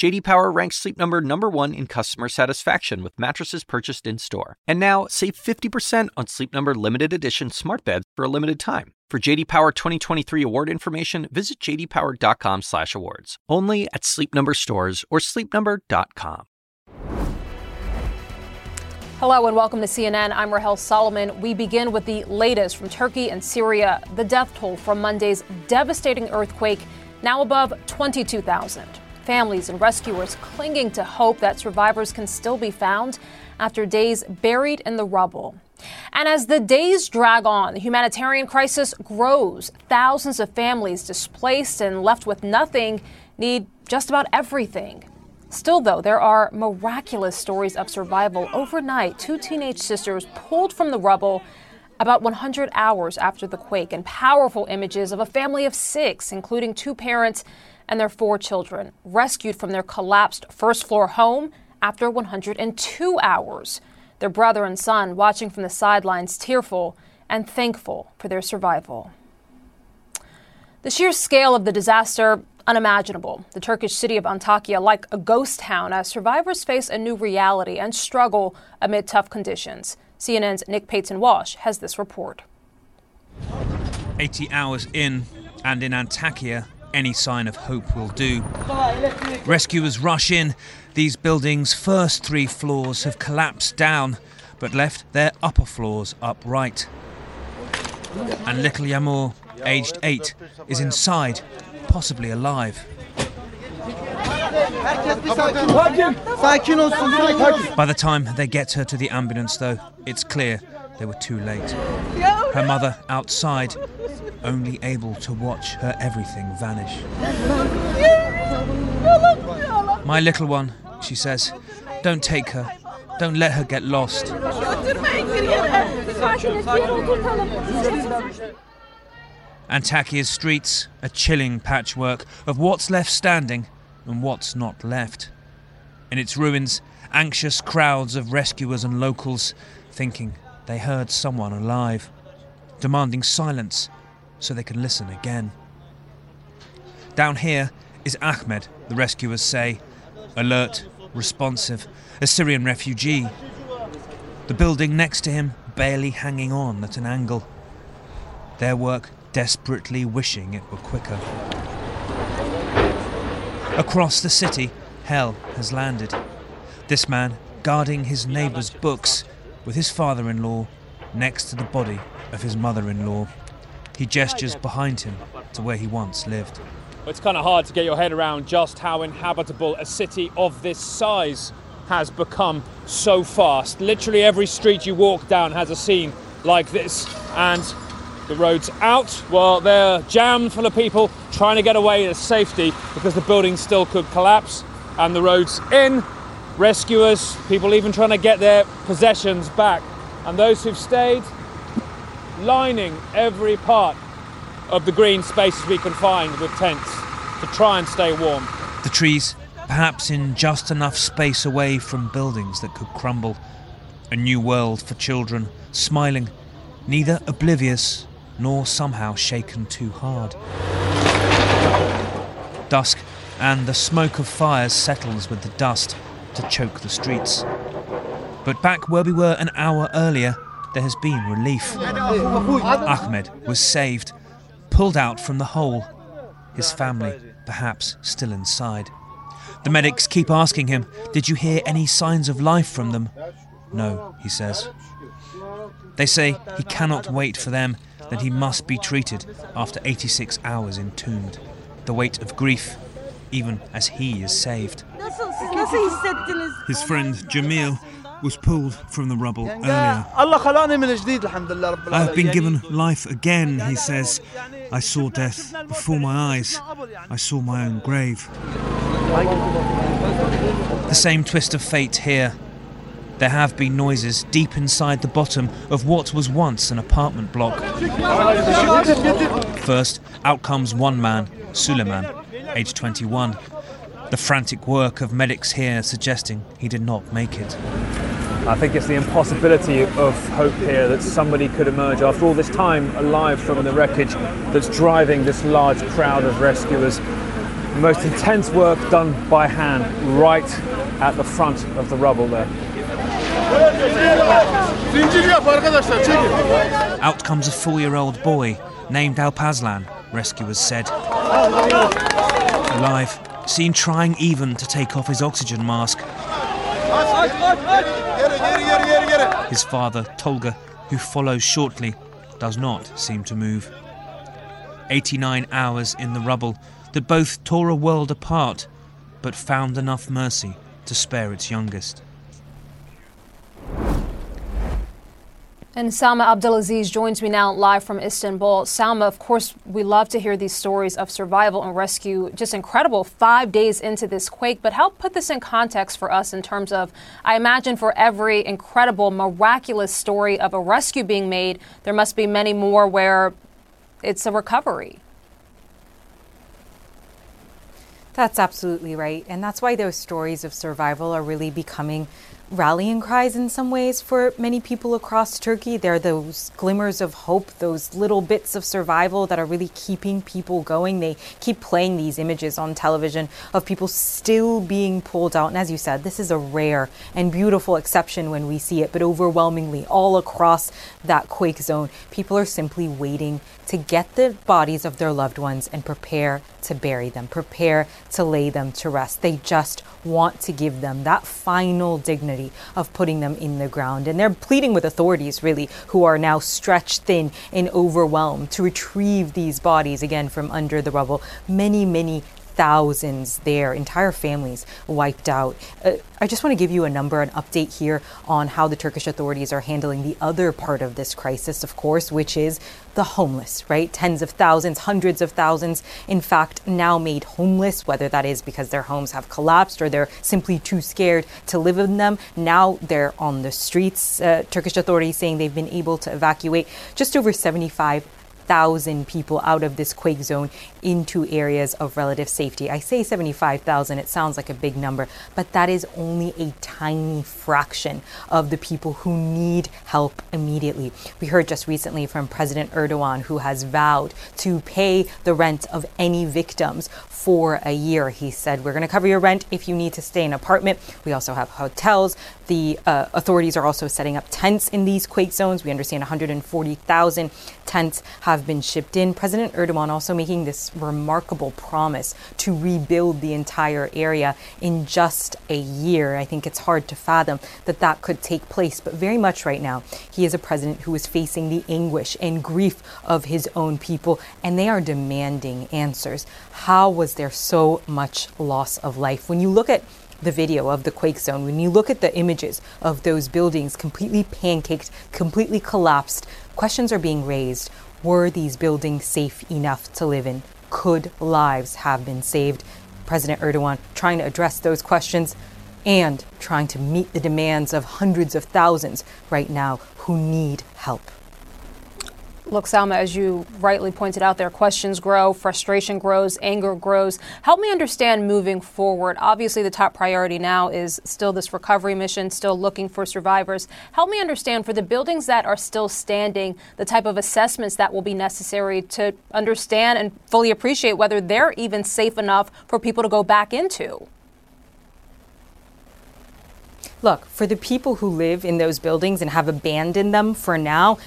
JD Power ranks Sleep Number number 1 in customer satisfaction with mattresses purchased in-store. And now, save 50% on Sleep Number limited edition smart beds for a limited time. For JD Power 2023 award information, visit jdpower.com/awards. Only at Sleep Number stores or sleepnumber.com. Hello and welcome to CNN. I'm Rahel Solomon. We begin with the latest from Turkey and Syria. The death toll from Monday's devastating earthquake now above 22,000. Families and rescuers clinging to hope that survivors can still be found after days buried in the rubble. And as the days drag on, the humanitarian crisis grows. Thousands of families displaced and left with nothing need just about everything. Still, though, there are miraculous stories of survival. Overnight, two teenage sisters pulled from the rubble about 100 hours after the quake, and powerful images of a family of six, including two parents and their four children, rescued from their collapsed first floor home after 102 hours. Their brother and son watching from the sidelines, tearful and thankful for their survival. The sheer scale of the disaster unimaginable. The Turkish city of Antakya like a ghost town as survivors face a new reality and struggle amid tough conditions. CNN's Nick Paton Walsh has this report. 80 hours in, and in Antakya, any sign of hope will do. Rescuers rush in. These buildings' first three floors have collapsed down, but left their upper floors upright. And little Yamur, aged eight, is inside, possibly alive. By the time they get her to the ambulance, though, it's clear they were too late. Her mother outside, only able to watch her everything vanish. My little one, she says, don't take her. Don't let her get lost. Antakya's streets, a chilling patchwork of what's left standing and what's not left. In its ruins, anxious crowds of rescuers and locals thinking they heard someone alive, demanding silence so they can listen again. Down here is Ahmed, the rescuers say, alert, responsive, a Syrian refugee. The building next to him barely hanging on at an angle. Their work desperately wishing it were quicker. Across the city, hell has landed. This man guarding his neighbour's books with his father in law next to the body of his mother in law. He gestures behind him to where he once lived. It's kind of hard to get your head around just how inhabitable a city of this size has become so fast. Literally every street you walk down has a scene like this, and the roads out, well, they're jammed full of people trying to get away to safety because the building still could collapse, and the roads in, rescuers, people even trying to get their possessions back, and those who've stayed lining every part of the green spaces we can find with tents to try and stay warm. The trees, perhaps in just enough space away from buildings that could crumble. A new world for children, smiling, neither oblivious nor somehow shaken too hard. Dusk, and the smoke of fires settles with the dust to choke the streets. But back where we were an hour earlier, there has been relief. Ahmed was saved, pulled out from the hole, his family perhaps still inside. The medics keep asking him, Did you hear any signs of life from them? No, he says. They say he cannot wait for them, that he must be treated after 86 hours entombed. The weight of grief, even as he is saved. His friend Jamil was pulled from the rubble earlier. I have been given life again, he says. I saw death before my eyes. I saw my own grave. The same twist of fate here. There have been noises deep inside the bottom of what was once an apartment block. First, out comes one man, Suleiman, age 21. The frantic work of medics here suggesting he did not make it. I think it's the impossibility of hope here that somebody could emerge after all this time alive from the wreckage that's driving this large crowd of rescuers. The most intense work done by hand right at the front of the rubble there. Out comes a four year old boy named Alpazlan, rescuers said. Alive, seen trying even to take off his oxygen mask. His father, Tolga, who follows shortly, does not seem to move. 89 hours in the rubble that both tore a world apart, but found enough mercy to spare its youngest. And Salma Abdelaziz joins me now live from Istanbul. Salma, of course, we love to hear these stories of survival and rescue. Just incredible five days into this quake. But help put this in context for us in terms of, I imagine for every incredible, miraculous story of a rescue being made, there must be many more where it's a recovery. That's absolutely right. And that's why those stories of survival are really becoming rallying cries in some ways for many people across Turkey. They're those glimmers of hope, those little bits of survival that are really keeping people going. They keep playing these images on television of people still being pulled out. And as you said, this is a rare and beautiful exception when we see it, but overwhelmingly all across that quake zone, people are simply waiting to get the bodies of their loved ones and prepare to bury them, prepare to lay them to rest. They just want to give them that final dignity of putting them in the ground. And they're pleading with authorities, really, who are now stretched thin and overwhelmed to retrieve these bodies again from under the rubble. Many, many thousands there, entire families wiped out. Uh, I just want to give you a number, an update here on how the Turkish authorities are handling the other part of this crisis, of course, which is the homeless, right? Tens of thousands, hundreds of thousands, in fact, now made homeless, whether that is because their homes have collapsed or they're simply too scared to live in them. Now they're on the streets. Uh, Turkish authorities saying they've been able to evacuate just over 75 thousand people out of this quake zone into areas of relative safety. I say 75,000, it sounds like a big number, but that is only a tiny fraction of the people who need help immediately. We heard just recently from President Erdogan, who has vowed to pay the rent of any victims for a year. He said, We're going to cover your rent if you need to stay in an apartment. We also have hotels. The uh, authorities are also setting up tents in these quake zones. We understand 140,000 tents have been shipped in. President Erdogan also making this remarkable promise to rebuild the entire area in just a year. I think it's hard to fathom that that could take place, but very much right now, he is a president who is facing the anguish and grief of his own people, and they are demanding answers. How was there so much loss of life? When you look at the video of the quake zone, when you look at the images of those buildings completely pancaked, completely collapsed, questions are being raised. Were these buildings safe enough to live in? Could lives have been saved? President Erdogan trying to address those questions and trying to meet the demands of hundreds of thousands right now who need help. Look, Salma, as you rightly pointed out there, questions grow, frustration grows, anger grows. Help me understand moving forward. Obviously, the top priority now is still this recovery mission, still looking for survivors. Help me understand for the buildings that are still standing, the type of assessments that will be necessary to understand and fully appreciate whether they're even safe enough for people to go back into. Look, for the people who live in those buildings and have abandoned them for now,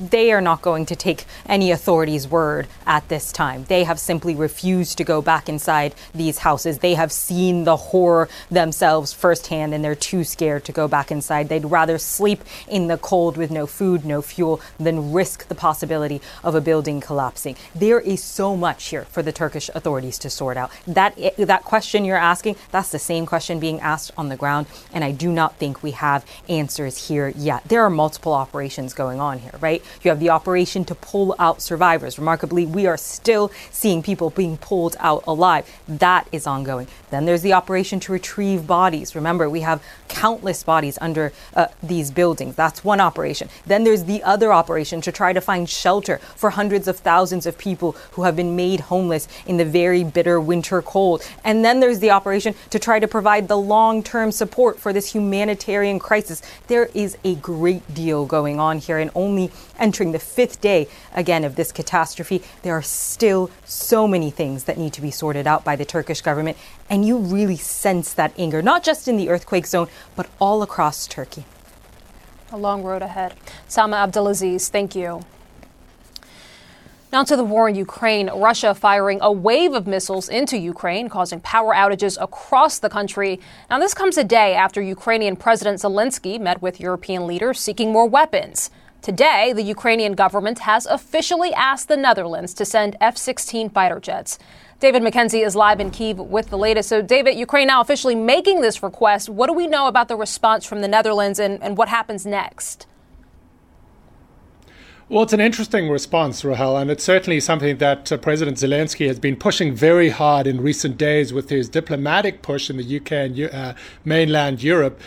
they are not going to take any authority's word at this time. They have simply refused to go back inside these houses. They have seen the horror themselves firsthand and they're too scared to go back inside. They'd rather sleep in the cold with no food, no fuel, than risk the possibility of a building collapsing. There is so much here for the Turkish authorities to sort out. That, that question you're asking, that's the same question being asked on the ground. And I do do not think we have answers here yet. There are multiple operations going on here, right? You have the operation to pull out survivors. Remarkably, we are still seeing people being pulled out alive. That is ongoing. Then there's the operation to retrieve bodies. Remember, we have countless bodies under uh, these buildings. That's one operation. Then there's the other operation to try to find shelter for hundreds of thousands of people who have been made homeless in the very bitter winter cold. And then there's the operation to try to provide the long term support for this humanitarian crisis. There is a great deal going on here, and only entering the fifth day again of this catastrophe, there are still so many things that need to be sorted out by the Turkish government. And you really sense that anger, not just in the earthquake zone, but all across Turkey. A long road ahead. Salma Abdelaziz, thank you. Now to the war in Ukraine. Russia firing a wave of missiles into Ukraine, causing power outages across the country. Now, this comes a day after Ukrainian President Zelensky met with European leaders seeking more weapons. Today, the Ukrainian government has officially asked the Netherlands to send F 16 fighter jets. David McKenzie is live in Kiev with the latest. So, David, Ukraine now officially making this request. What do we know about the response from the Netherlands and, and what happens next? Well, it's an interesting response, Rahel, and it's certainly something that uh, President Zelensky has been pushing very hard in recent days with his diplomatic push in the UK and uh, mainland Europe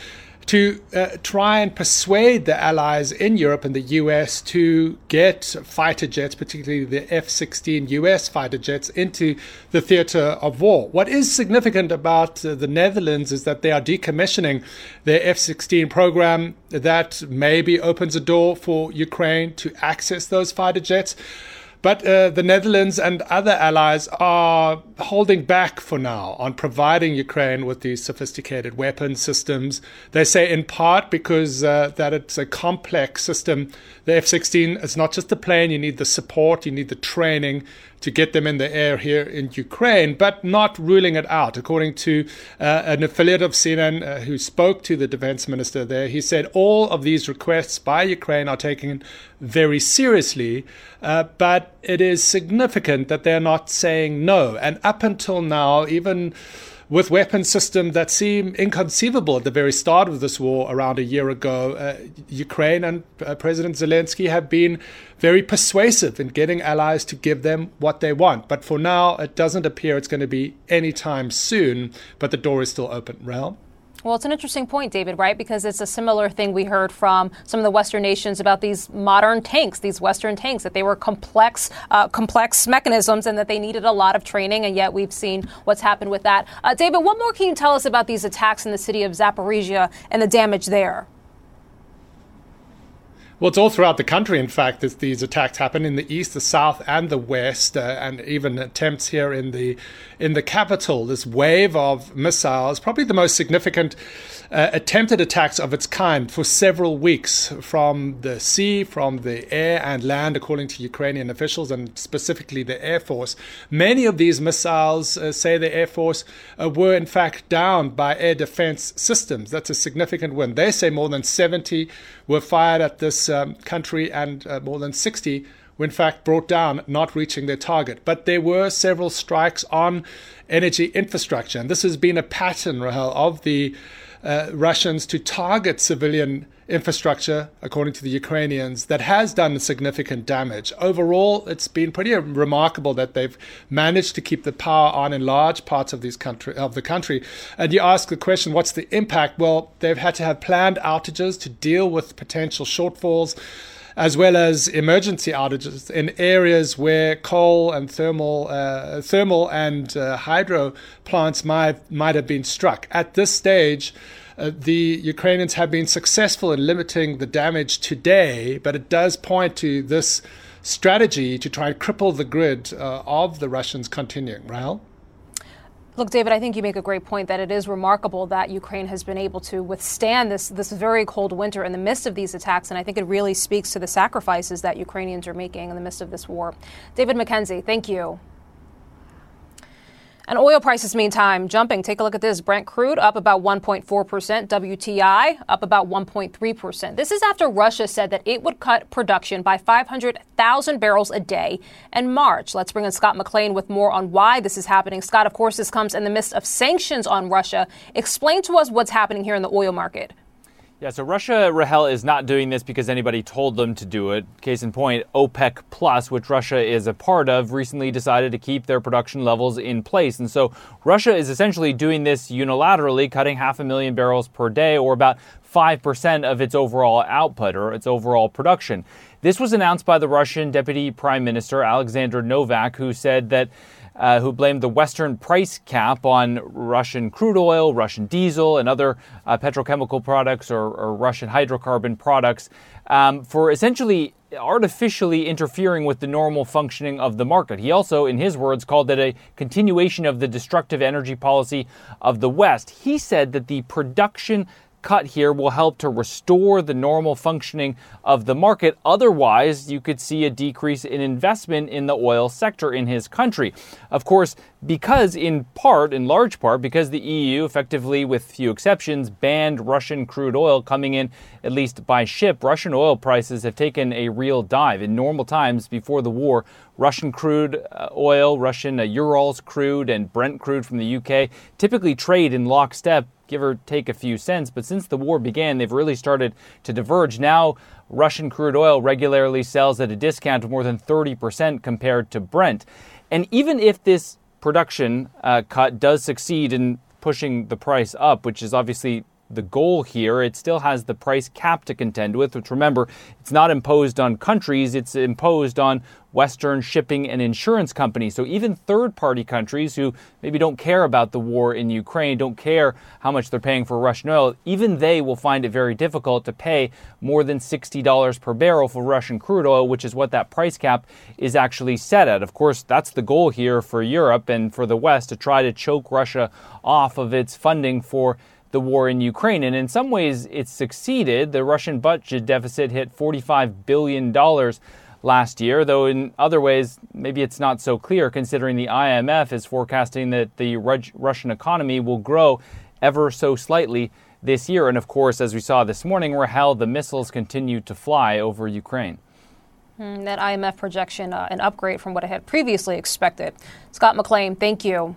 to uh, try and persuade the allies in Europe and the US to get fighter jets, particularly the F 16 US fighter jets, into the theater of war. What is significant about uh, the Netherlands is that they are decommissioning their F 16 program that maybe opens a door for Ukraine to access those fighter jets. But uh, the Netherlands and other allies are holding back for now on providing Ukraine with these sophisticated weapon systems. They say in part because uh, that it's a complex system. The F-16 is not just a plane; you need the support, you need the training, to get them in the air here in Ukraine, but not ruling it out. According to uh, an affiliate of CNN uh, who spoke to the defense minister there, he said all of these requests by Ukraine are taken very seriously, uh, but it is significant that they're not saying no. And up until now, even with weapon systems that seem inconceivable at the very start of this war around a year ago. Uh, Ukraine and uh, President Zelensky have been very persuasive in getting allies to give them what they want. But for now, it doesn't appear it's going to be anytime soon, but the door is still open. Rahel? Well, it's an interesting point, David, right? Because it's a similar thing we heard from some of the Western nations about these modern tanks, these Western tanks, that they were complex, uh, complex mechanisms and that they needed a lot of training. And yet we've seen what's happened with that. Uh, David, what more can you tell us about these attacks in the city of Zaporizhia and the damage there? Well, it's all throughout the country, in fact, that these attacks happen in the east, the south, and the west, uh, and even attempts here in the in the capital. This wave of missiles, probably the most significant uh, attempted attacks of its kind for several weeks from the sea, from the air and land, according to Ukrainian officials and specifically the Air Force. Many of these missiles, uh, say the Air Force, uh, were in fact downed by air defense systems. That's a significant win. They say more than 70 were fired at this um, country and uh, more than 60 were in fact brought down, not reaching their target. But there were several strikes on energy infrastructure. And this has been a pattern, Rahel, of the uh, Russians to target civilian infrastructure, according to the Ukrainians, that has done significant damage. Overall, it's been pretty remarkable that they've managed to keep the power on in large parts of these country of the country. And you ask the question, what's the impact? Well, they've had to have planned outages to deal with potential shortfalls as well as emergency outages in areas where coal and thermal, uh, thermal and uh, hydro plants might, might have been struck. At this stage, uh, the Ukrainians have been successful in limiting the damage today, but it does point to this strategy to try and cripple the grid uh, of the Russians continuing. Rahel? Look, David, I think you make a great point that it is remarkable that Ukraine has been able to withstand this this very cold winter in the midst of these attacks, and I think it really speaks to the sacrifices that Ukrainians are making in the midst of this war. David McKenzie, thank you. And oil prices, meantime, jumping. Take a look at this. Brent crude up about 1.4%, WTI up about 1.3%. This is after Russia said that it would cut production by 500,000 barrels a day in March. Let's bring in Scott McLean with more on why this is happening. Scott, of course, this comes in the midst of sanctions on Russia. Explain to us what's happening here in the oil market. Yeah, so Russia, Rahel, is not doing this because anybody told them to do it. Case in point, OPEC Plus, which Russia is a part of, recently decided to keep their production levels in place. And so Russia is essentially doing this unilaterally, cutting half a million barrels per day, or about 5% of its overall output or its overall production. This was announced by the Russian Deputy Prime Minister, Alexander Novak, who said that uh, who blamed the Western price cap on Russian crude oil, Russian diesel, and other uh, petrochemical products or, or, Russian hydrocarbon products um, for essentially artificially interfering with the normal functioning of the market. He also, in his words, called it a continuation of the destructive energy policy of the West. He said that the production cut here will help to restore the normal functioning of the market. Otherwise, you could see a decrease in investment in the oil sector in his country. Of course, because in part, in large part, because the EU effectively, with few exceptions, banned Russian crude oil coming in at least by ship, Russian oil prices have taken a real dive. In normal times before the war, Russian crude uh, oil, Russian uh, Urals crude, and Brent crude from the UK typically trade in lockstep give or take a few cents. But since the war began, they've really started to diverge. Now, Russian crude oil regularly sells at a discount of more than 30% compared to Brent. And even if this production uh, cut does succeed in pushing the price up, which is obviously the goal here. It still has the price cap to contend with, which remember, it's not imposed on countries, it's imposed on Western shipping and insurance companies. So even third party countries who maybe don't care about the war in Ukraine, don't care how much they're paying for Russian oil, even they will find it very difficult to pay more than $60 per barrel for Russian crude oil, which is what that price cap is actually set at. Of course, that's the goal here for Europe and for the West to try to choke Russia off of its funding for the war in Ukraine. And in some ways, it's succeeded. The Russian budget deficit hit $45 billion last year, though in other ways, maybe it's not so clear considering the IMF is forecasting that the Russian economy will grow ever so slightly this year. And of course, as we saw this morning, Rahel, the missiles continue to fly over Ukraine. Mm, that IMF projection, uh, an upgrade from what I had previously expected. Scott McLean, thank you.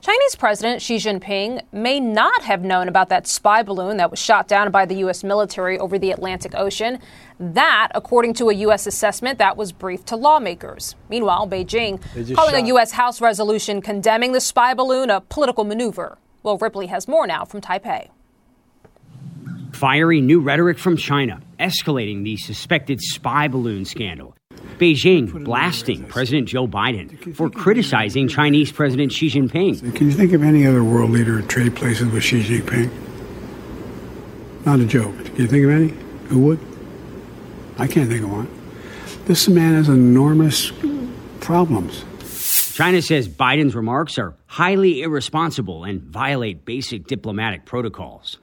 Chinese President Xi Jinping may not have known about that spy balloon that was shot down by the U.S. military over the Atlantic Ocean. That, according to a U.S. assessment that was briefed to lawmakers. Meanwhile, Beijing calling shot. a U.S. House resolution condemning the spy balloon a political maneuver. Will Ripley has more now from Taipei. Fiery new rhetoric from China, escalating the suspected spy balloon scandal. Beijing blasting President Joe Biden for criticizing Chinese President Xi Jinping. Can you think of any other world leader to trade places with Xi Jinping? Not a joke. Can you think of any? Who would? I can't think of one. This man has enormous problems. China says Biden's remarks are highly irresponsible and violate basic diplomatic protocols.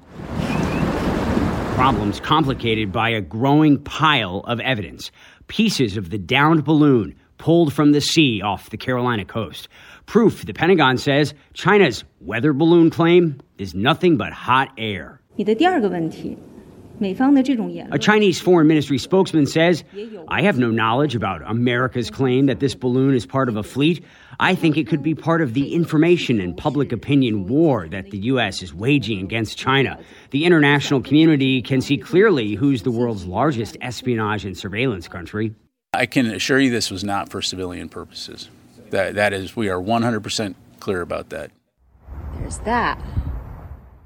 Problems complicated by a growing pile of evidence pieces of the downed balloon pulled from the sea off the Carolina coast. Proof, the Pentagon says, China's weather balloon claim is nothing but hot air. A Chinese foreign ministry spokesman says, I have no knowledge about America's claim that this balloon is part of a fleet. I think it could be part of the information and public opinion war that the U.S. is waging against China. The international community can see clearly who's the world's largest espionage and surveillance country. I can assure you this was not for civilian purposes. That, that is, we are 100% clear about that. There's that.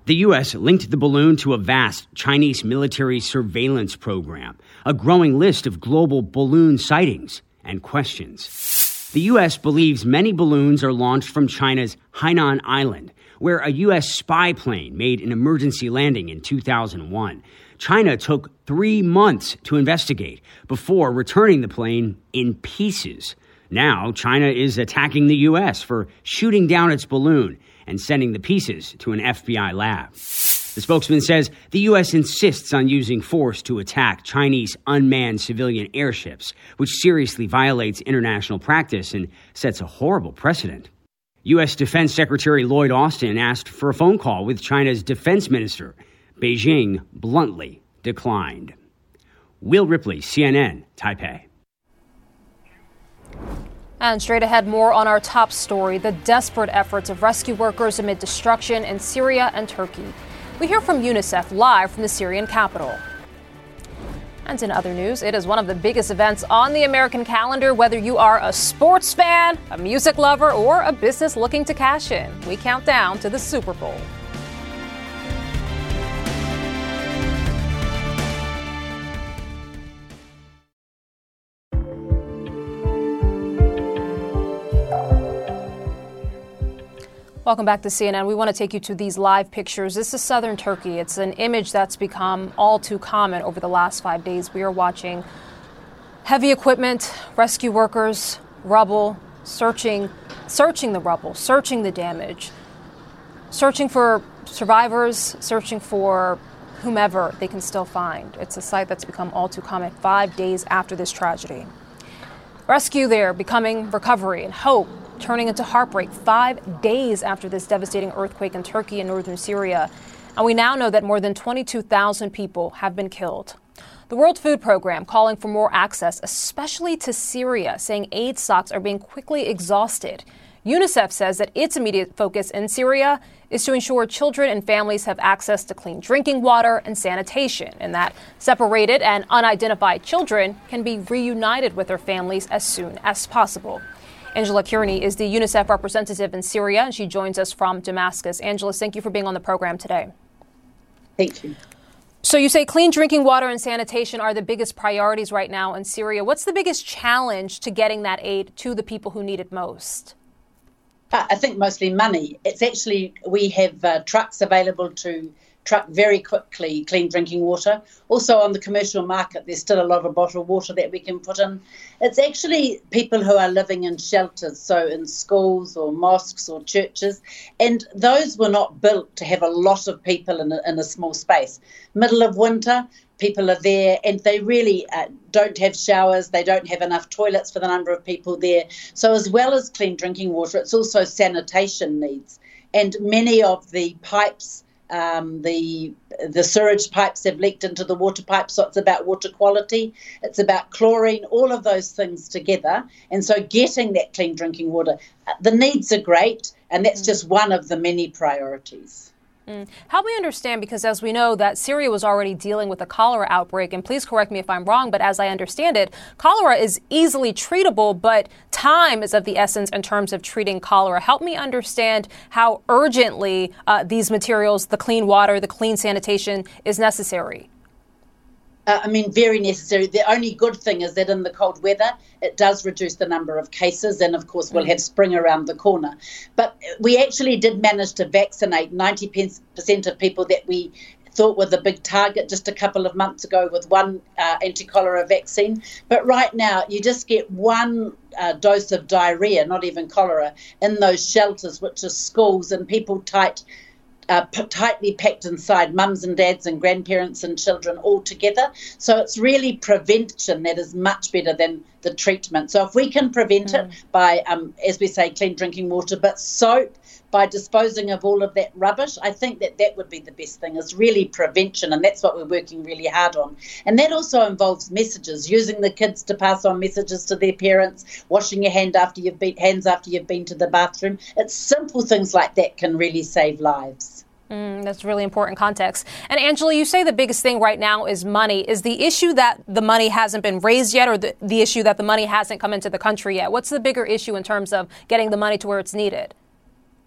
The U.S. linked the balloon to a vast Chinese military surveillance program, a growing list of global balloon sightings and questions. The U.S. believes many balloons are launched from China's Hainan Island, where a U.S. spy plane made an emergency landing in 2001. China took three months to investigate before returning the plane in pieces. Now, China is attacking the U.S. for shooting down its balloon and sending the pieces to an FBI lab. The spokesman says the U.S. insists on using force to attack Chinese unmanned civilian airships, which seriously violates international practice and sets a horrible precedent. U.S. Defense Secretary Lloyd Austin asked for a phone call with China's defense minister. Beijing bluntly declined. Will Ripley, CNN, Taipei. And straight ahead, more on our top story the desperate efforts of rescue workers amid destruction in Syria and Turkey. We hear from UNICEF live from the Syrian capital. And in other news, it is one of the biggest events on the American calendar, whether you are a sports fan, a music lover, or a business looking to cash in. We count down to the Super Bowl. Welcome back to CNN. We want to take you to these live pictures. This is southern Turkey. It's an image that's become all too common over the last five days. We are watching heavy equipment, rescue workers, rubble, searching, searching the rubble, searching the damage, searching for survivors, searching for whomever they can still find. It's a sight that's become all too common five days after this tragedy. Rescue there becoming recovery and hope turning into heartbreak five days after this devastating earthquake in Turkey and northern Syria. And we now know that more than 22,000 people have been killed. The World Food Program calling for more access, especially to Syria, saying aid stocks are being quickly exhausted. UNICEF says that its immediate focus in Syria is to ensure children and families have access to clean drinking water and sanitation, and that separated and unidentified children can be reunited with their families as soon as possible. Angela Kearney is the UNICEF representative in Syria, and she joins us from Damascus. Angela, thank you for being on the program today. Thank you. So, you say clean drinking water and sanitation are the biggest priorities right now in Syria. What's the biggest challenge to getting that aid to the people who need it most? I think mostly money. It's actually, we have uh, trucks available to truck very quickly clean drinking water. Also, on the commercial market, there's still a lot of bottled water that we can put in. It's actually people who are living in shelters, so in schools or mosques or churches, and those were not built to have a lot of people in a, in a small space. Middle of winter, people are there and they really uh, don't have showers, they don't have enough toilets for the number of people there. So, as well as clean drinking water, it's also sanitation needs. And many of the pipes um, the the sewage pipes have leaked into the water pipes, so it's about water quality. It's about chlorine, all of those things together. And so, getting that clean drinking water, uh, the needs are great, and that's mm. just one of the many priorities. Mm. Help me understand because, as we know, that Syria was already dealing with a cholera outbreak, and please correct me if I'm wrong, but as I understand it, cholera is easily treatable, but time is of the essence in terms of treating cholera. Help me understand how urgently uh, these materials, the clean water, the clean sanitation, is necessary uh, I mean, very necessary. The only good thing is that in the cold weather, it does reduce the number of cases, and of course, we'll mm. have spring around the corner. But we actually did manage to vaccinate 90% of people that we thought were the big target just a couple of months ago with one uh, anti cholera vaccine. But right now, you just get one uh, dose of diarrhea, not even cholera, in those shelters, which are schools and people tight uh, tightly packed inside mums and dads and grandparents and children all together. So it's really prevention that is much better than the treatment. So if we can prevent mm. it by, um, as we say, clean drinking water, but soap, by disposing of all of that rubbish, I think that that would be the best thing is really prevention, and that's what we're working really hard on. And that also involves messages, using the kids to pass on messages to their parents, washing your hand after you've been, hands after you've been to the bathroom. It's simple things like that can really save lives. Mm, that's really important context. And Angela, you say the biggest thing right now is money. Is the issue that the money hasn't been raised yet, or the, the issue that the money hasn't come into the country yet? What's the bigger issue in terms of getting the money to where it's needed?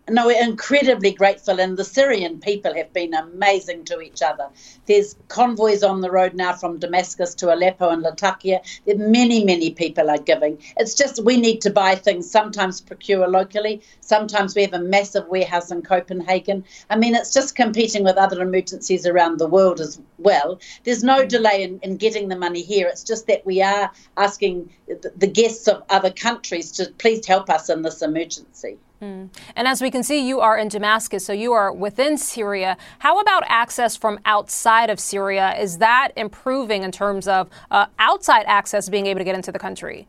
No, we're incredibly grateful, and the Syrian people have been amazing to each other. There's convoys on the road now from Damascus to Aleppo and Latakia. Many, many people are giving. It's just we need to buy things, sometimes procure locally, sometimes we have a massive warehouse in Copenhagen. I mean, it's just competing with other emergencies around the world as well. There's no mm. delay in, in getting the money here. It's just that we are asking the guests of other countries to please help us in this emergency. Mm. And as we can see, you are in Damascus, so you are within Syria. How about access from outside of Syria? Is that improving in terms of uh, outside access being able to get into the country?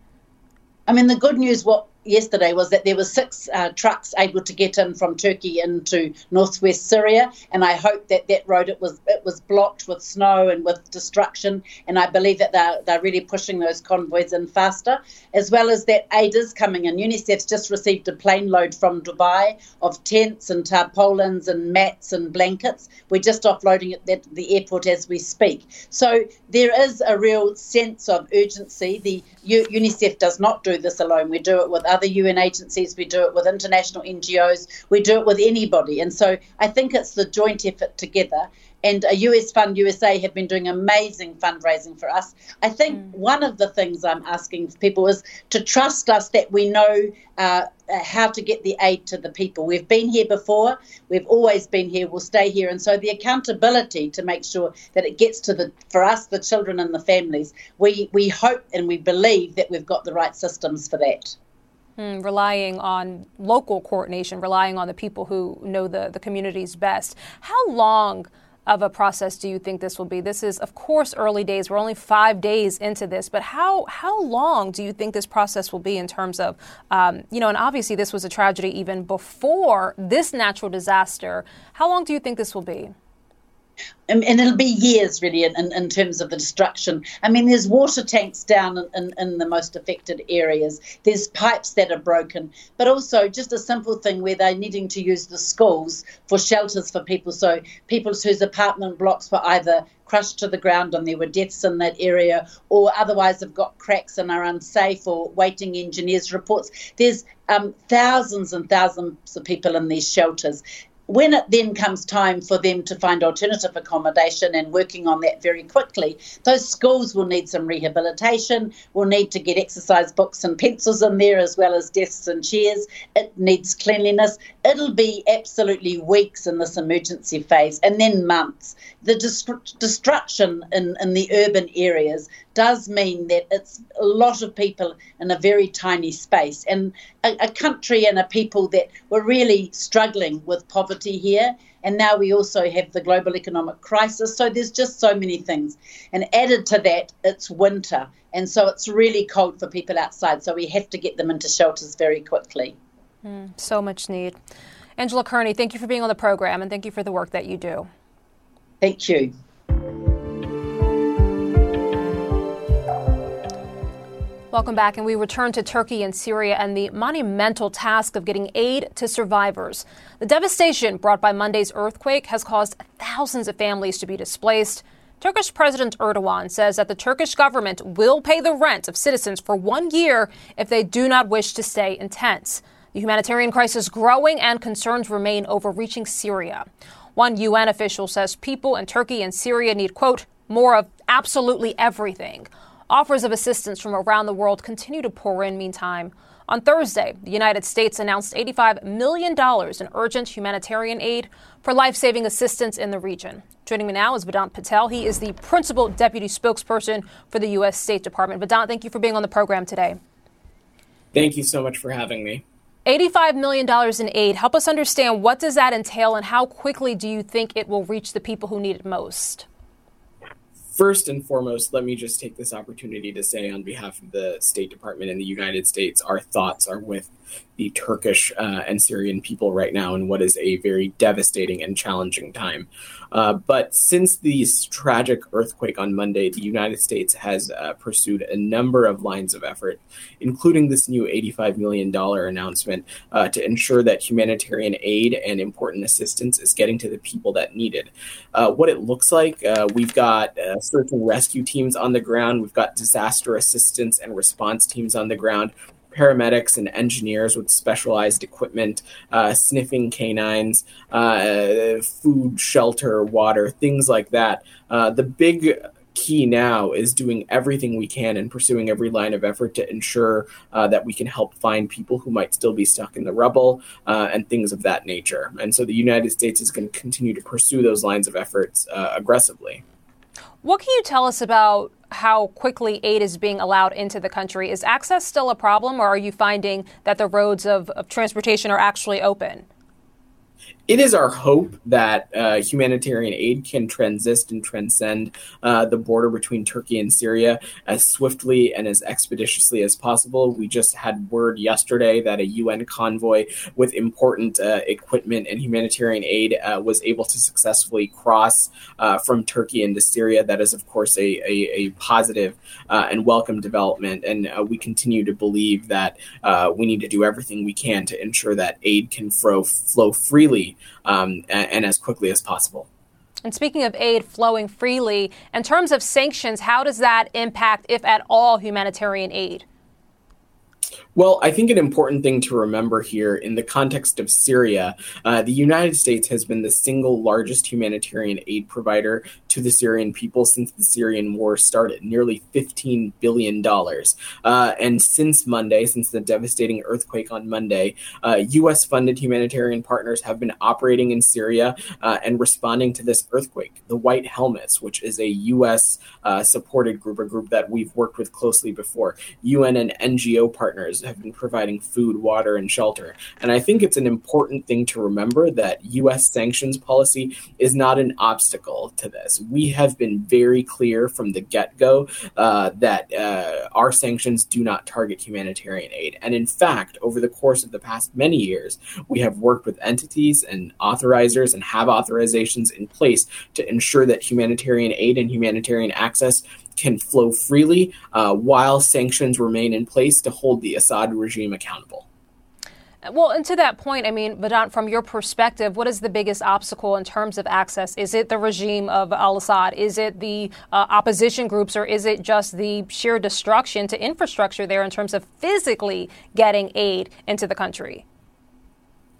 I mean, the good news, what yesterday was that there were six uh, trucks able to get in from Turkey into northwest Syria, and I hope that that road it was it was blocked with snow and with destruction, and I believe that they're they're really pushing those convoys in faster, as well as that aid is coming in. UNICEF's just received a plane load from Dubai of tents and tarpaulins and mats and blankets. We're just offloading it at the airport as we speak. So there is a real sense of urgency. The UNICEF does not do this alone. We do it with other UN agencies, we do it with international NGOs, we do it with anybody. And so I think it's the joint effort together. And a US Fund USA have been doing amazing fundraising for us. I think mm. one of the things I'm asking people is to trust us that we know uh, how to get the aid to the people. We've been here before, we've always been here, we'll stay here. And so the accountability to make sure that it gets to the, for us, the children and the families, we, we hope and we believe that we've got the right systems for that. Mm, relying on local coordination, relying on the people who know the, the communities best. How long of a process do you think this will be? This is, of course, early days. We're only five days into this, but how how long do you think this process will be in terms of, um, you know, and obviously this was a tragedy even before this natural disaster. How long do you think this will be? And, it'll be years really in, in, in, terms of the destruction. I mean, there's water tanks down in, in, the most affected areas. There's pipes that are broken, but also just a simple thing where they're needing to use the schools for shelters for people. So people whose apartment blocks were either crushed to the ground and there were deaths in that area, or otherwise have got cracks and are unsafe, or waiting engineers reports. There's um, thousands and thousands of people in these shelters when it then comes time for them to find alternative accommodation and working on that very quickly, those schools will need some rehabilitation, will need to get exercise books and pencils in there as well as desks and chairs. It needs cleanliness. It'll be absolutely weeks in this emergency phase and then months. The dest- destruction in, in the urban areas does mean that it's a lot of people in a very tiny space and a, a, country and a people that were really struggling with poverty here. And now we also have the global economic crisis. So there's just so many things. And added to that, it's winter. And so it's really cold for people outside. So we have to get them into shelters very quickly. Mm, so much need. Angela Kearney, thank you for being on the program and thank you for the work that you do. Thank you. Welcome back, and we return to Turkey and Syria and the monumental task of getting aid to survivors. The devastation brought by Monday's earthquake has caused thousands of families to be displaced. Turkish President Erdogan says that the Turkish government will pay the rent of citizens for one year if they do not wish to stay in tents. The humanitarian crisis growing and concerns remain over reaching Syria. One UN official says people in Turkey and Syria need, quote, more of absolutely everything. Offers of assistance from around the world continue to pour in meantime. On Thursday, the United States announced $85 million in urgent humanitarian aid for life saving assistance in the region. Joining me now is Vedant Patel. He is the principal deputy spokesperson for the U.S. State Department. Vedant, thank you for being on the program today. Thank you so much for having me. $85 million in aid. Help us understand what does that entail and how quickly do you think it will reach the people who need it most? First and foremost, let me just take this opportunity to say, on behalf of the State Department in the United States, our thoughts are with the Turkish uh, and Syrian people right now in what is a very devastating and challenging time. Uh, but since this tragic earthquake on Monday, the United States has uh, pursued a number of lines of effort, including this new $85 million announcement uh, to ensure that humanitarian aid and important assistance is getting to the people that need it. Uh, what it looks like, uh, we've got search and rescue teams on the ground, we've got disaster assistance and response teams on the ground paramedics and engineers with specialized equipment, uh, sniffing canines, uh, food, shelter, water, things like that. Uh, the big key now is doing everything we can and pursuing every line of effort to ensure uh, that we can help find people who might still be stuck in the rubble uh, and things of that nature. And so the United States is going to continue to pursue those lines of efforts uh, aggressively. What can you tell us about how quickly aid is being allowed into the country? Is access still a problem, or are you finding that the roads of, of transportation are actually open? It is our hope that uh, humanitarian aid can transist and transcend uh, the border between Turkey and Syria as swiftly and as expeditiously as possible. We just had word yesterday that a UN convoy with important uh, equipment and humanitarian aid uh, was able to successfully cross uh, from Turkey into Syria. That is, of course, a, a, a positive, uh, and welcome development. And we continue to believe that we need to do everything we can to ensure that aid can flow, flow freely um, and, and as quickly as possible. And speaking of aid flowing freely, in terms of sanctions, how does that impact, if at all, humanitarian aid? Well, I think an important thing to remember here in the context of Syria, uh, the United States has been the single largest humanitarian aid provider to the Syrian people since the Syrian war started, nearly $15 billion. Uh, and since Monday, since the devastating earthquake on Monday, uh, U.S. funded humanitarian partners have been operating in Syria uh, and responding to this earthquake. The White Helmets, which is a U.S. Uh, supported group, a group that we've worked with closely before, UN and NGO partners have been providing food, water, and shelter. And I think it's an important thing to remember that U.S. sanctions policy is not an obstacle to this. We have been very clear from the get go uh, that uh, our sanctions do not target humanitarian aid. And in fact, over the course of the past many years, we have worked with entities and authorizers and have authorizations in place to ensure that humanitarian aid and humanitarian access can flow freely uh, while sanctions remain in place to hold the Assad regime accountable. Well, and to that point, I mean, Vedant, from your perspective, what is the biggest obstacle in terms of access? Is it the regime of al Assad? Is it the uh, opposition groups? Or is it just the sheer destruction to infrastructure there in terms of physically getting aid into the country?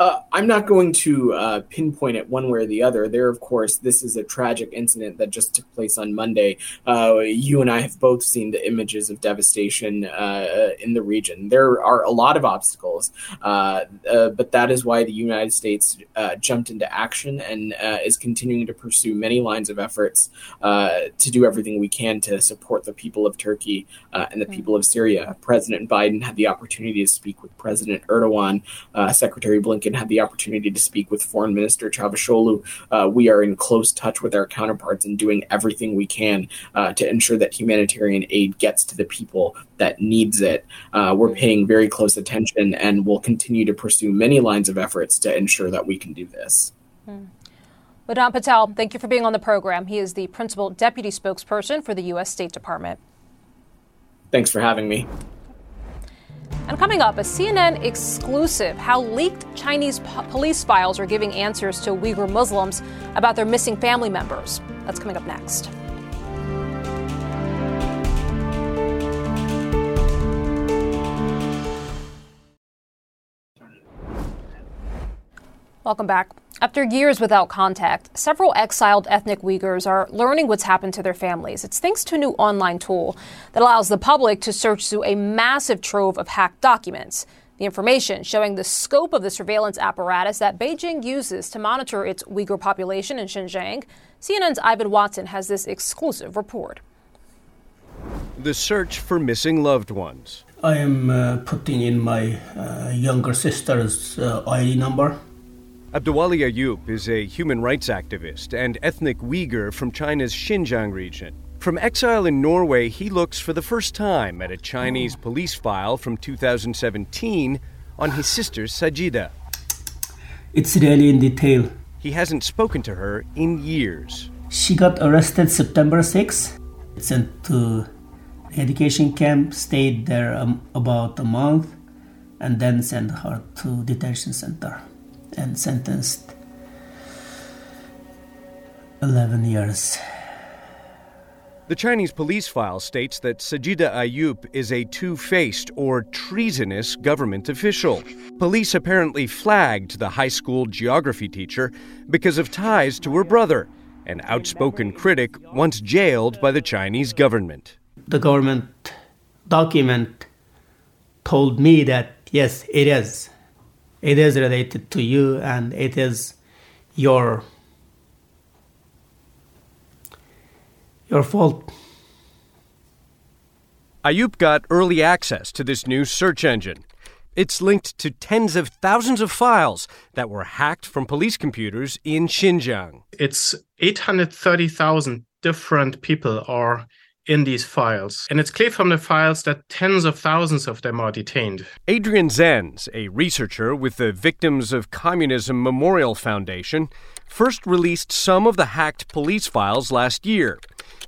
Uh, I'm not going to uh, pinpoint it one way or the other. There, of course, this is a tragic incident that just took place on Monday. Uh, you and I have both seen the images of devastation uh, in the region. There are a lot of obstacles, uh, uh, but that is why the United States jumped into action and is continuing to pursue many lines of efforts to do everything we can to support the people of Turkey and the mm-hmm. people of Syria. President Biden had the opportunity to speak with President Erdogan, Secretary Blinken had the opportunity to speak with Foreign Minister Çavuşoğlu. Uh, we are in close touch with our counterparts and doing everything we can uh, to ensure that humanitarian aid gets to the people that needs it. Uh, we're paying very close attention and will continue to pursue many lines of efforts to ensure that we can do this. Hmm. Vedant Patel, thank you for being on the program. He is the principal deputy spokesperson for the U.S. State Department. Thanks for having me. And coming up, a CNN exclusive how leaked Chinese po- police files are giving answers to Uyghur Muslims about their missing family members. That's coming up next. Welcome back. After years without contact, several exiled ethnic Uyghurs are learning what's happened to their families. It's thanks to a new online tool that allows the public to search through a massive trove of hacked documents. The information showing the scope of the surveillance apparatus that Beijing uses to monitor its Uyghur population in Xinjiang. CNN's Ivan Watson has this exclusive report. The search for missing loved ones. I am uh, putting in my uh, younger sister's uh, ID number Abduwali Ayub is a human rights activist and ethnic Uyghur from China's Xinjiang region. From exile in Norway, he looks for the first time at a Chinese police file from 2017 on his sister Sajida. It's really in detail. He hasn't spoken to her in years. She got arrested September 6, sent to education camp, stayed there um, about a month, and then sent her to detention center and sentenced 11 years. The Chinese police file states that Sajida Ayub is a two faced or treasonous government official. Police apparently flagged the high school geography teacher because of ties to her brother, an outspoken critic once jailed by the Chinese government. The government document told me that yes, it is it is related to you and it is your Your fault. Ayub got early access to this new search engine. It's linked to tens of thousands of files that were hacked from police computers in Xinjiang. It's 830,000 different people are in these files. And it's clear from the files that tens of thousands of them are detained. Adrian Zenz, a researcher with the Victims of Communism Memorial Foundation, first released some of the hacked police files last year.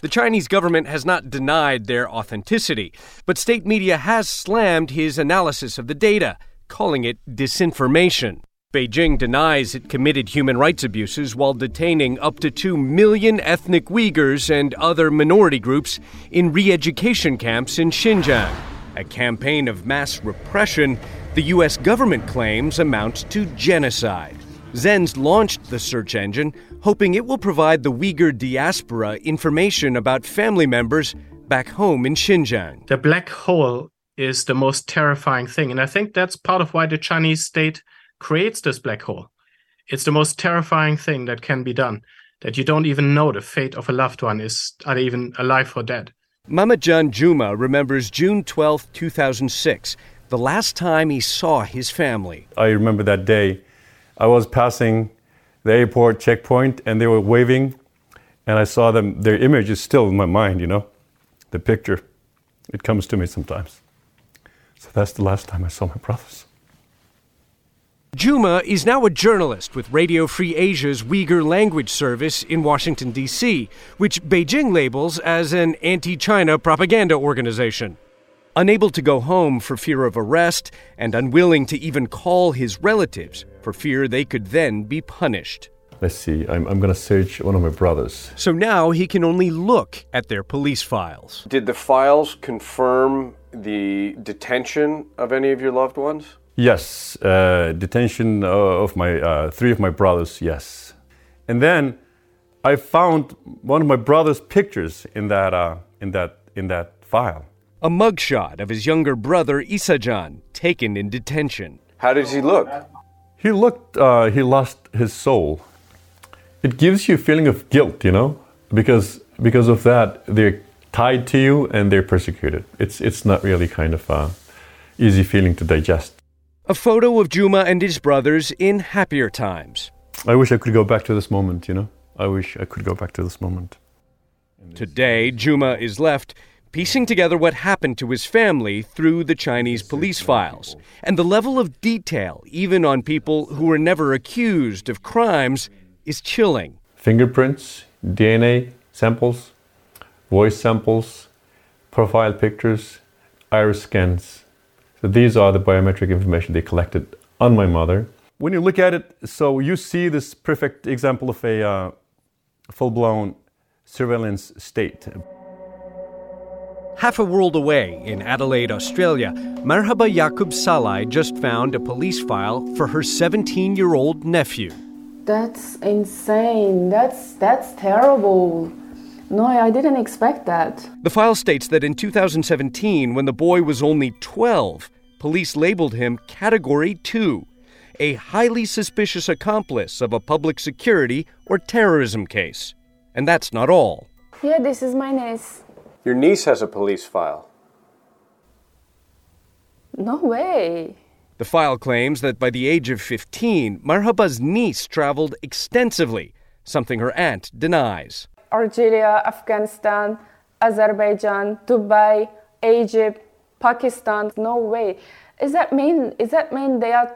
The Chinese government has not denied their authenticity, but state media has slammed his analysis of the data, calling it disinformation. Beijing denies it committed human rights abuses while detaining up to 2 million ethnic Uyghurs and other minority groups in re education camps in Xinjiang. A campaign of mass repression the U.S. government claims amounts to genocide. Zenz launched the search engine, hoping it will provide the Uyghur diaspora information about family members back home in Xinjiang. The black hole is the most terrifying thing, and I think that's part of why the Chinese state creates this black hole. It's the most terrifying thing that can be done, that you don't even know the fate of a loved one is are they even alive or dead. Mamajan Juma remembers June 12, 2006, the last time he saw his family. I remember that day. I was passing the airport checkpoint and they were waving, and I saw them. Their image is still in my mind, you know, the picture. It comes to me sometimes. So that's the last time I saw my brothers. Juma is now a journalist with Radio Free Asia's Uyghur language service in Washington, D.C., which Beijing labels as an anti China propaganda organization. Unable to go home for fear of arrest and unwilling to even call his relatives for fear they could then be punished. Let's see, I'm, I'm going to search one of my brothers. So now he can only look at their police files. Did the files confirm the detention of any of your loved ones? Yes, uh, detention of my uh, three of my brothers. Yes, and then I found one of my brother's pictures in that uh, in that in that file. A mugshot of his younger brother Isajan, taken in detention. How did he look? He looked. Uh, he lost his soul. It gives you a feeling of guilt, you know, because because of that they're tied to you and they're persecuted. It's it's not really kind of a easy feeling to digest. A photo of Juma and his brothers in happier times. I wish I could go back to this moment, you know? I wish I could go back to this moment. Today, Juma is left piecing together what happened to his family through the Chinese police files. And the level of detail, even on people who were never accused of crimes, is chilling. Fingerprints, DNA samples, voice samples, profile pictures, iris scans so these are the biometric information they collected on my mother. When you look at it, so you see this perfect example of a uh, full-blown surveillance state. Half a world away in Adelaide, Australia, Marhaba Yakub Salai just found a police file for her 17 year old nephew. That's insane. That's, that's terrible. No, I didn't expect that. The file states that in 2017, when the boy was only 12, police labeled him Category 2, a highly suspicious accomplice of a public security or terrorism case. And that's not all. Yeah, this is my niece. Your niece has a police file. No way. The file claims that by the age of 15, Marhaba's niece traveled extensively, something her aunt denies. Algeria, Afghanistan, Azerbaijan, Dubai, Egypt, Pakistan. No way. Is that mean? Is that mean they are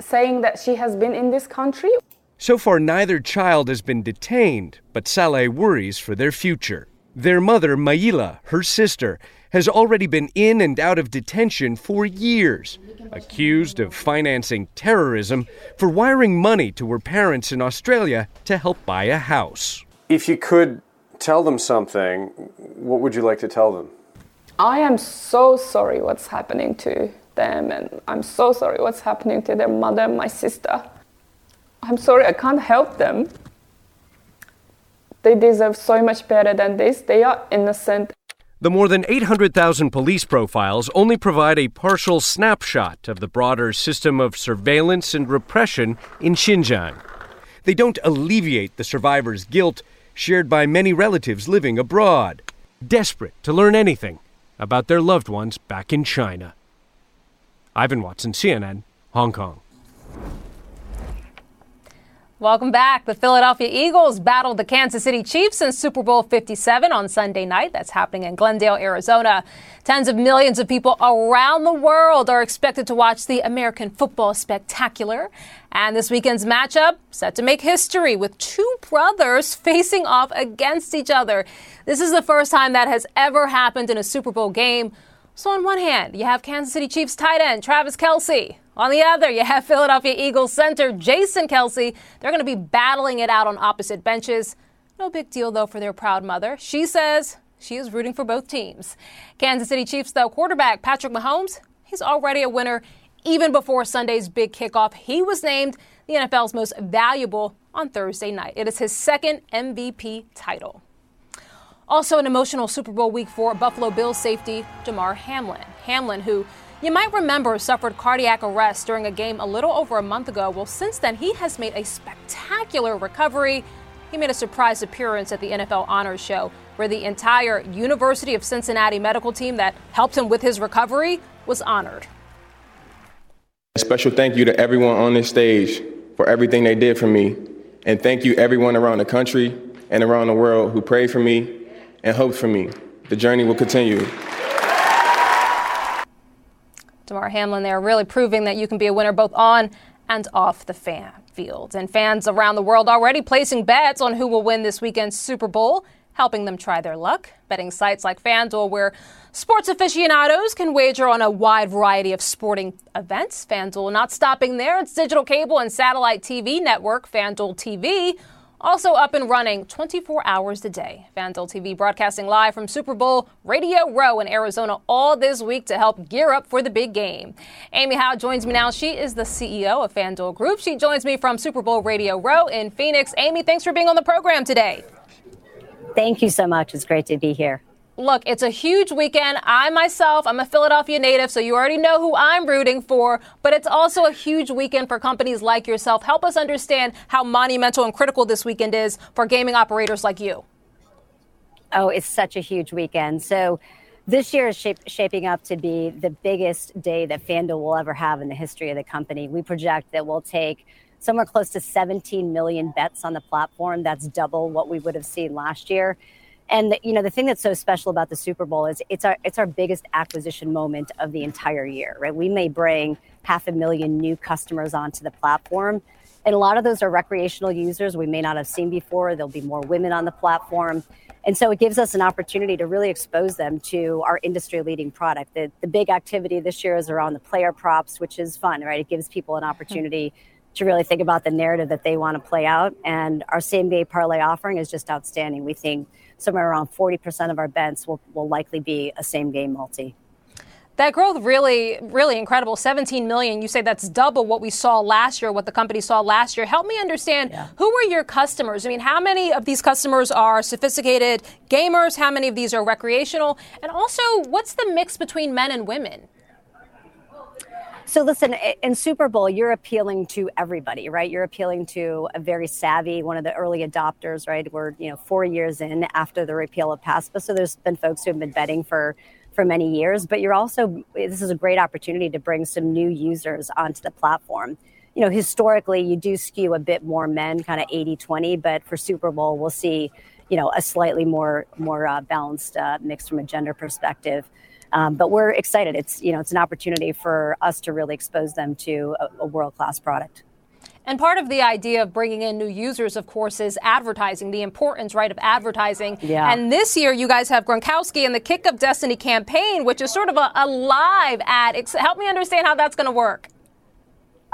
saying that she has been in this country? So far, neither child has been detained, but Saleh worries for their future. Their mother, Maila, her sister, has already been in and out of detention for years, accused of financing terrorism for wiring money to her parents in Australia to help buy a house. If you could tell them something, what would you like to tell them? I am so sorry what's happening to them, and I'm so sorry what's happening to their mother, my sister. I'm sorry, I can't help them. They deserve so much better than this. They are innocent. The more than 800,000 police profiles only provide a partial snapshot of the broader system of surveillance and repression in Xinjiang. They don't alleviate the survivors' guilt, shared by many relatives living abroad, desperate to learn anything about their loved ones back in China. Ivan Watson, CNN, Hong Kong. Welcome back. The Philadelphia Eagles battled the Kansas City Chiefs in Super Bowl 57 on Sunday night. That's happening in Glendale, Arizona. Tens of millions of people around the world are expected to watch the American Football Spectacular. And this weekend's matchup set to make history with two brothers facing off against each other. This is the first time that has ever happened in a Super Bowl game. So, on one hand, you have Kansas City Chiefs tight end Travis Kelce on the other, you have Philadelphia Eagles center Jason Kelce. They're going to be battling it out on opposite benches. No big deal, though, for their proud mother. She says she is rooting for both teams. Kansas City Chiefs, though, quarterback Patrick Mahomes, he's already a winner. Even before Sunday's big kickoff, he was named the NFL's most valuable on Thursday night. It is his second MVP title. Also, an emotional Super Bowl week for Buffalo Bills safety Damar Hamlin. Hamlin, who you might remember suffered cardiac arrest during a game a little over a month ago. Well, since then, he has made a spectacular recovery. He made a surprise appearance at the NFL Honors Show, where the entire University of Cincinnati medical team that helped him with his recovery was honored. A special thank you to everyone on this stage for everything they did for me. And thank you everyone around the country and around the world who prayed for me and hoped for me. The journey will continue. Damar Hamlin there really proving that you can be a winner both on and off the fan field. And fans around the world already placing bets on who will win this weekend's Super Bowl, helping them try their luck. Betting sites like FanDuel, where sports aficionados can wager on a wide variety of sporting events. FanDuel not stopping there. Its digital cable and satellite TV network, FanDuel TV also up and running 24 hours a day. FanDuel TV broadcasting live from Super Bowl Radio Row in Arizona all this week to help gear up for the big game. Amy Howe joins me now. She is the CEO of FanDuel Group. She joins me from Super Bowl Radio Row in Phoenix. Amy, thanks for being on the program today. Thank you so much. It's great to be here look, it's a huge weekend. I myself, I'm a Philadelphia native, so you already know who I'm rooting for, but it's also a huge weekend for companies like yourself. Help us understand how monumental and critical this weekend is for gaming operators like you. Oh, it's such a huge weekend. So, this year is shape, shaping up to be the biggest day that FanDuel will ever have in the history of the company. We project that we'll take somewhere close to 17 million bets on the platform. That's double what we would have seen last year. And the, you know the thing that's so special about the Super Bowl is it's our it's our biggest acquisition moment of the entire year, right? We may bring half a million new customers onto the platform, and a lot of those are recreational users we may not have seen before. There'll be more women on the platform, and so it gives us an opportunity to really expose them to our industry leading product. The the big activity this year is around the player props, which is fun, right? It gives people an opportunity. Mm-hmm to really think about the narrative that they want to play out. And our same day parlay offering is just outstanding. We think somewhere around 40% of our bets will, will likely be a same game multi. That growth really, really incredible. 17 million. You say that's double what we saw last year, what the company saw last year. Help me understand yeah. who were your customers? I mean, how many of these customers are sophisticated gamers? How many of these are recreational? And also, what's the mix between men and women? So listen, in Super Bowl, you're appealing to everybody, right? You're appealing to a very savvy, one of the early adopters, right? We're you know four years in after the repeal of PASPA, so there's been folks who have been betting for for many years. But you're also this is a great opportunity to bring some new users onto the platform. You know, historically, you do skew a bit more men, kind of 80-20, but for Super Bowl, we'll see you know a slightly more more uh, balanced uh, mix from a gender perspective. Um, but we're excited. It's you know it's an opportunity for us to really expose them to a, a world class product. And part of the idea of bringing in new users, of course, is advertising, the importance, right, of advertising. Yeah. And this year, you guys have Gronkowski and the Kick of Destiny campaign, which is sort of a, a live ad. help me understand how that's going to work.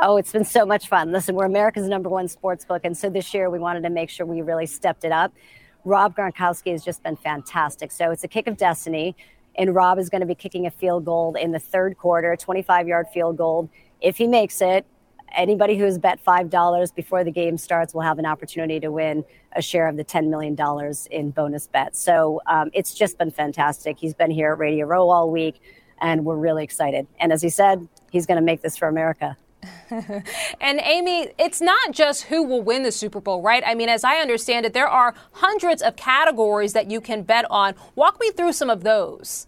Oh, it's been so much fun. Listen, we're America's number one sports book. And so this year, we wanted to make sure we really stepped it up. Rob Gronkowski has just been fantastic. So it's a Kick of Destiny and Rob is going to be kicking a field goal in the third quarter, 25 yard field goal. If he makes it, anybody who has bet $5 before the game starts will have an opportunity to win a share of the $10 million in bonus bets. So um, it's just been fantastic. He's been here at Radio Row all week, and we're really excited. And as he said, he's going to make this for America. and Amy, it's not just who will win the Super Bowl, right? I mean, as I understand it, there are hundreds of categories that you can bet on. Walk me through some of those.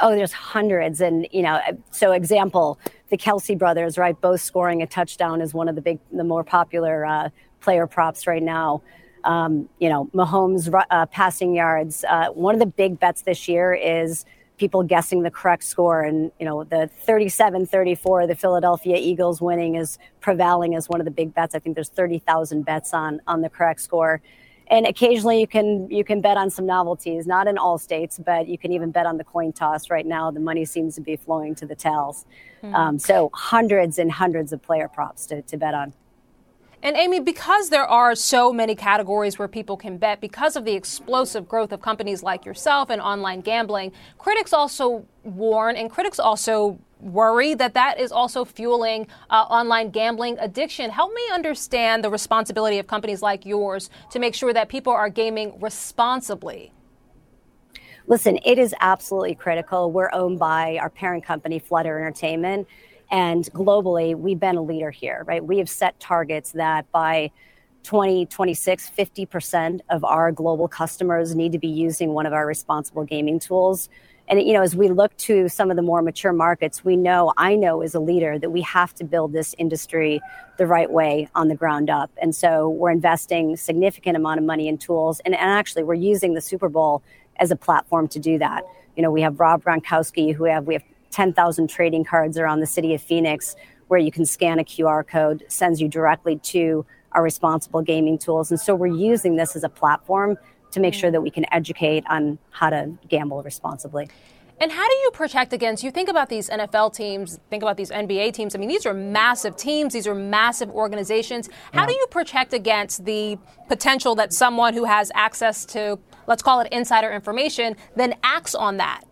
Oh, there's hundreds. And, you know, so example, the Kelce brothers, right? Both scoring a touchdown is one of the big, the more popular uh, player props right now. Um, you know, Mahomes uh, passing yards. Uh, one of the big bets this year is people guessing the correct score. And, you know, the 37 34, the Philadelphia Eagles winning is prevailing as one of the big bets. I think there's 30,000 bets on, on the correct score. And occasionally you can you can bet on some novelties, not in all states, but you can even bet on the coin toss. Right now, the money seems to be flowing to the tails. Mm-hmm. Um, so hundreds and hundreds of player props to, to bet on. And Amy, because there are so many categories where people can bet, because of the explosive growth of companies like yourself and online gambling, critics also warn and critics also worry that that is also fueling uh, online gambling addiction. Help me understand the responsibility of companies like yours to make sure that people are gaming responsibly. Listen, it is absolutely critical. We're owned by our parent company, Flutter Entertainment. And globally, we've been a leader here, right? We have set targets that by 2026, 50% of our global customers need to be using one of our responsible gaming tools. And you know, as we look to some of the more mature markets, we know, I know as a leader that we have to build this industry the right way on the ground up. And so we're investing significant amount of money in tools. And, and actually we're using the Super Bowl as a platform to do that. You know, we have Rob Gronkowski, who have we have 10,000 trading cards around the city of Phoenix where you can scan a QR code, sends you directly to our responsible gaming tools. And so we're using this as a platform to make sure mm. that we can educate on how to gamble responsibly. And how do you protect against? You think about these NFL teams, think about these NBA teams. I mean, these are massive teams, these are massive organizations. How yeah. do you protect against the potential that someone who has access to, let's call it insider information, then acts on that?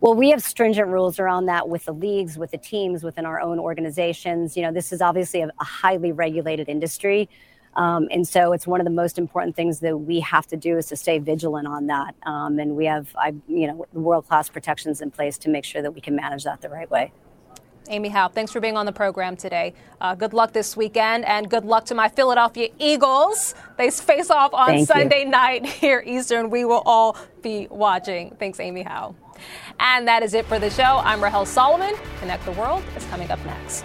Well, we have stringent rules around that with the leagues, with the teams, within our own organizations. You know, this is obviously a, a highly regulated industry. Um, and so it's one of the most important things that we have to do is to stay vigilant on that. Um, and we have, I, you know, world class protections in place to make sure that we can manage that the right way. Amy Howe, thanks for being on the program today. Uh, good luck this weekend, and good luck to my Philadelphia Eagles. They face off on Thank Sunday you. night here Eastern. We will all be watching. Thanks, Amy Howe. And that is it for the show. I'm Rahel Solomon. Connect the World is coming up next.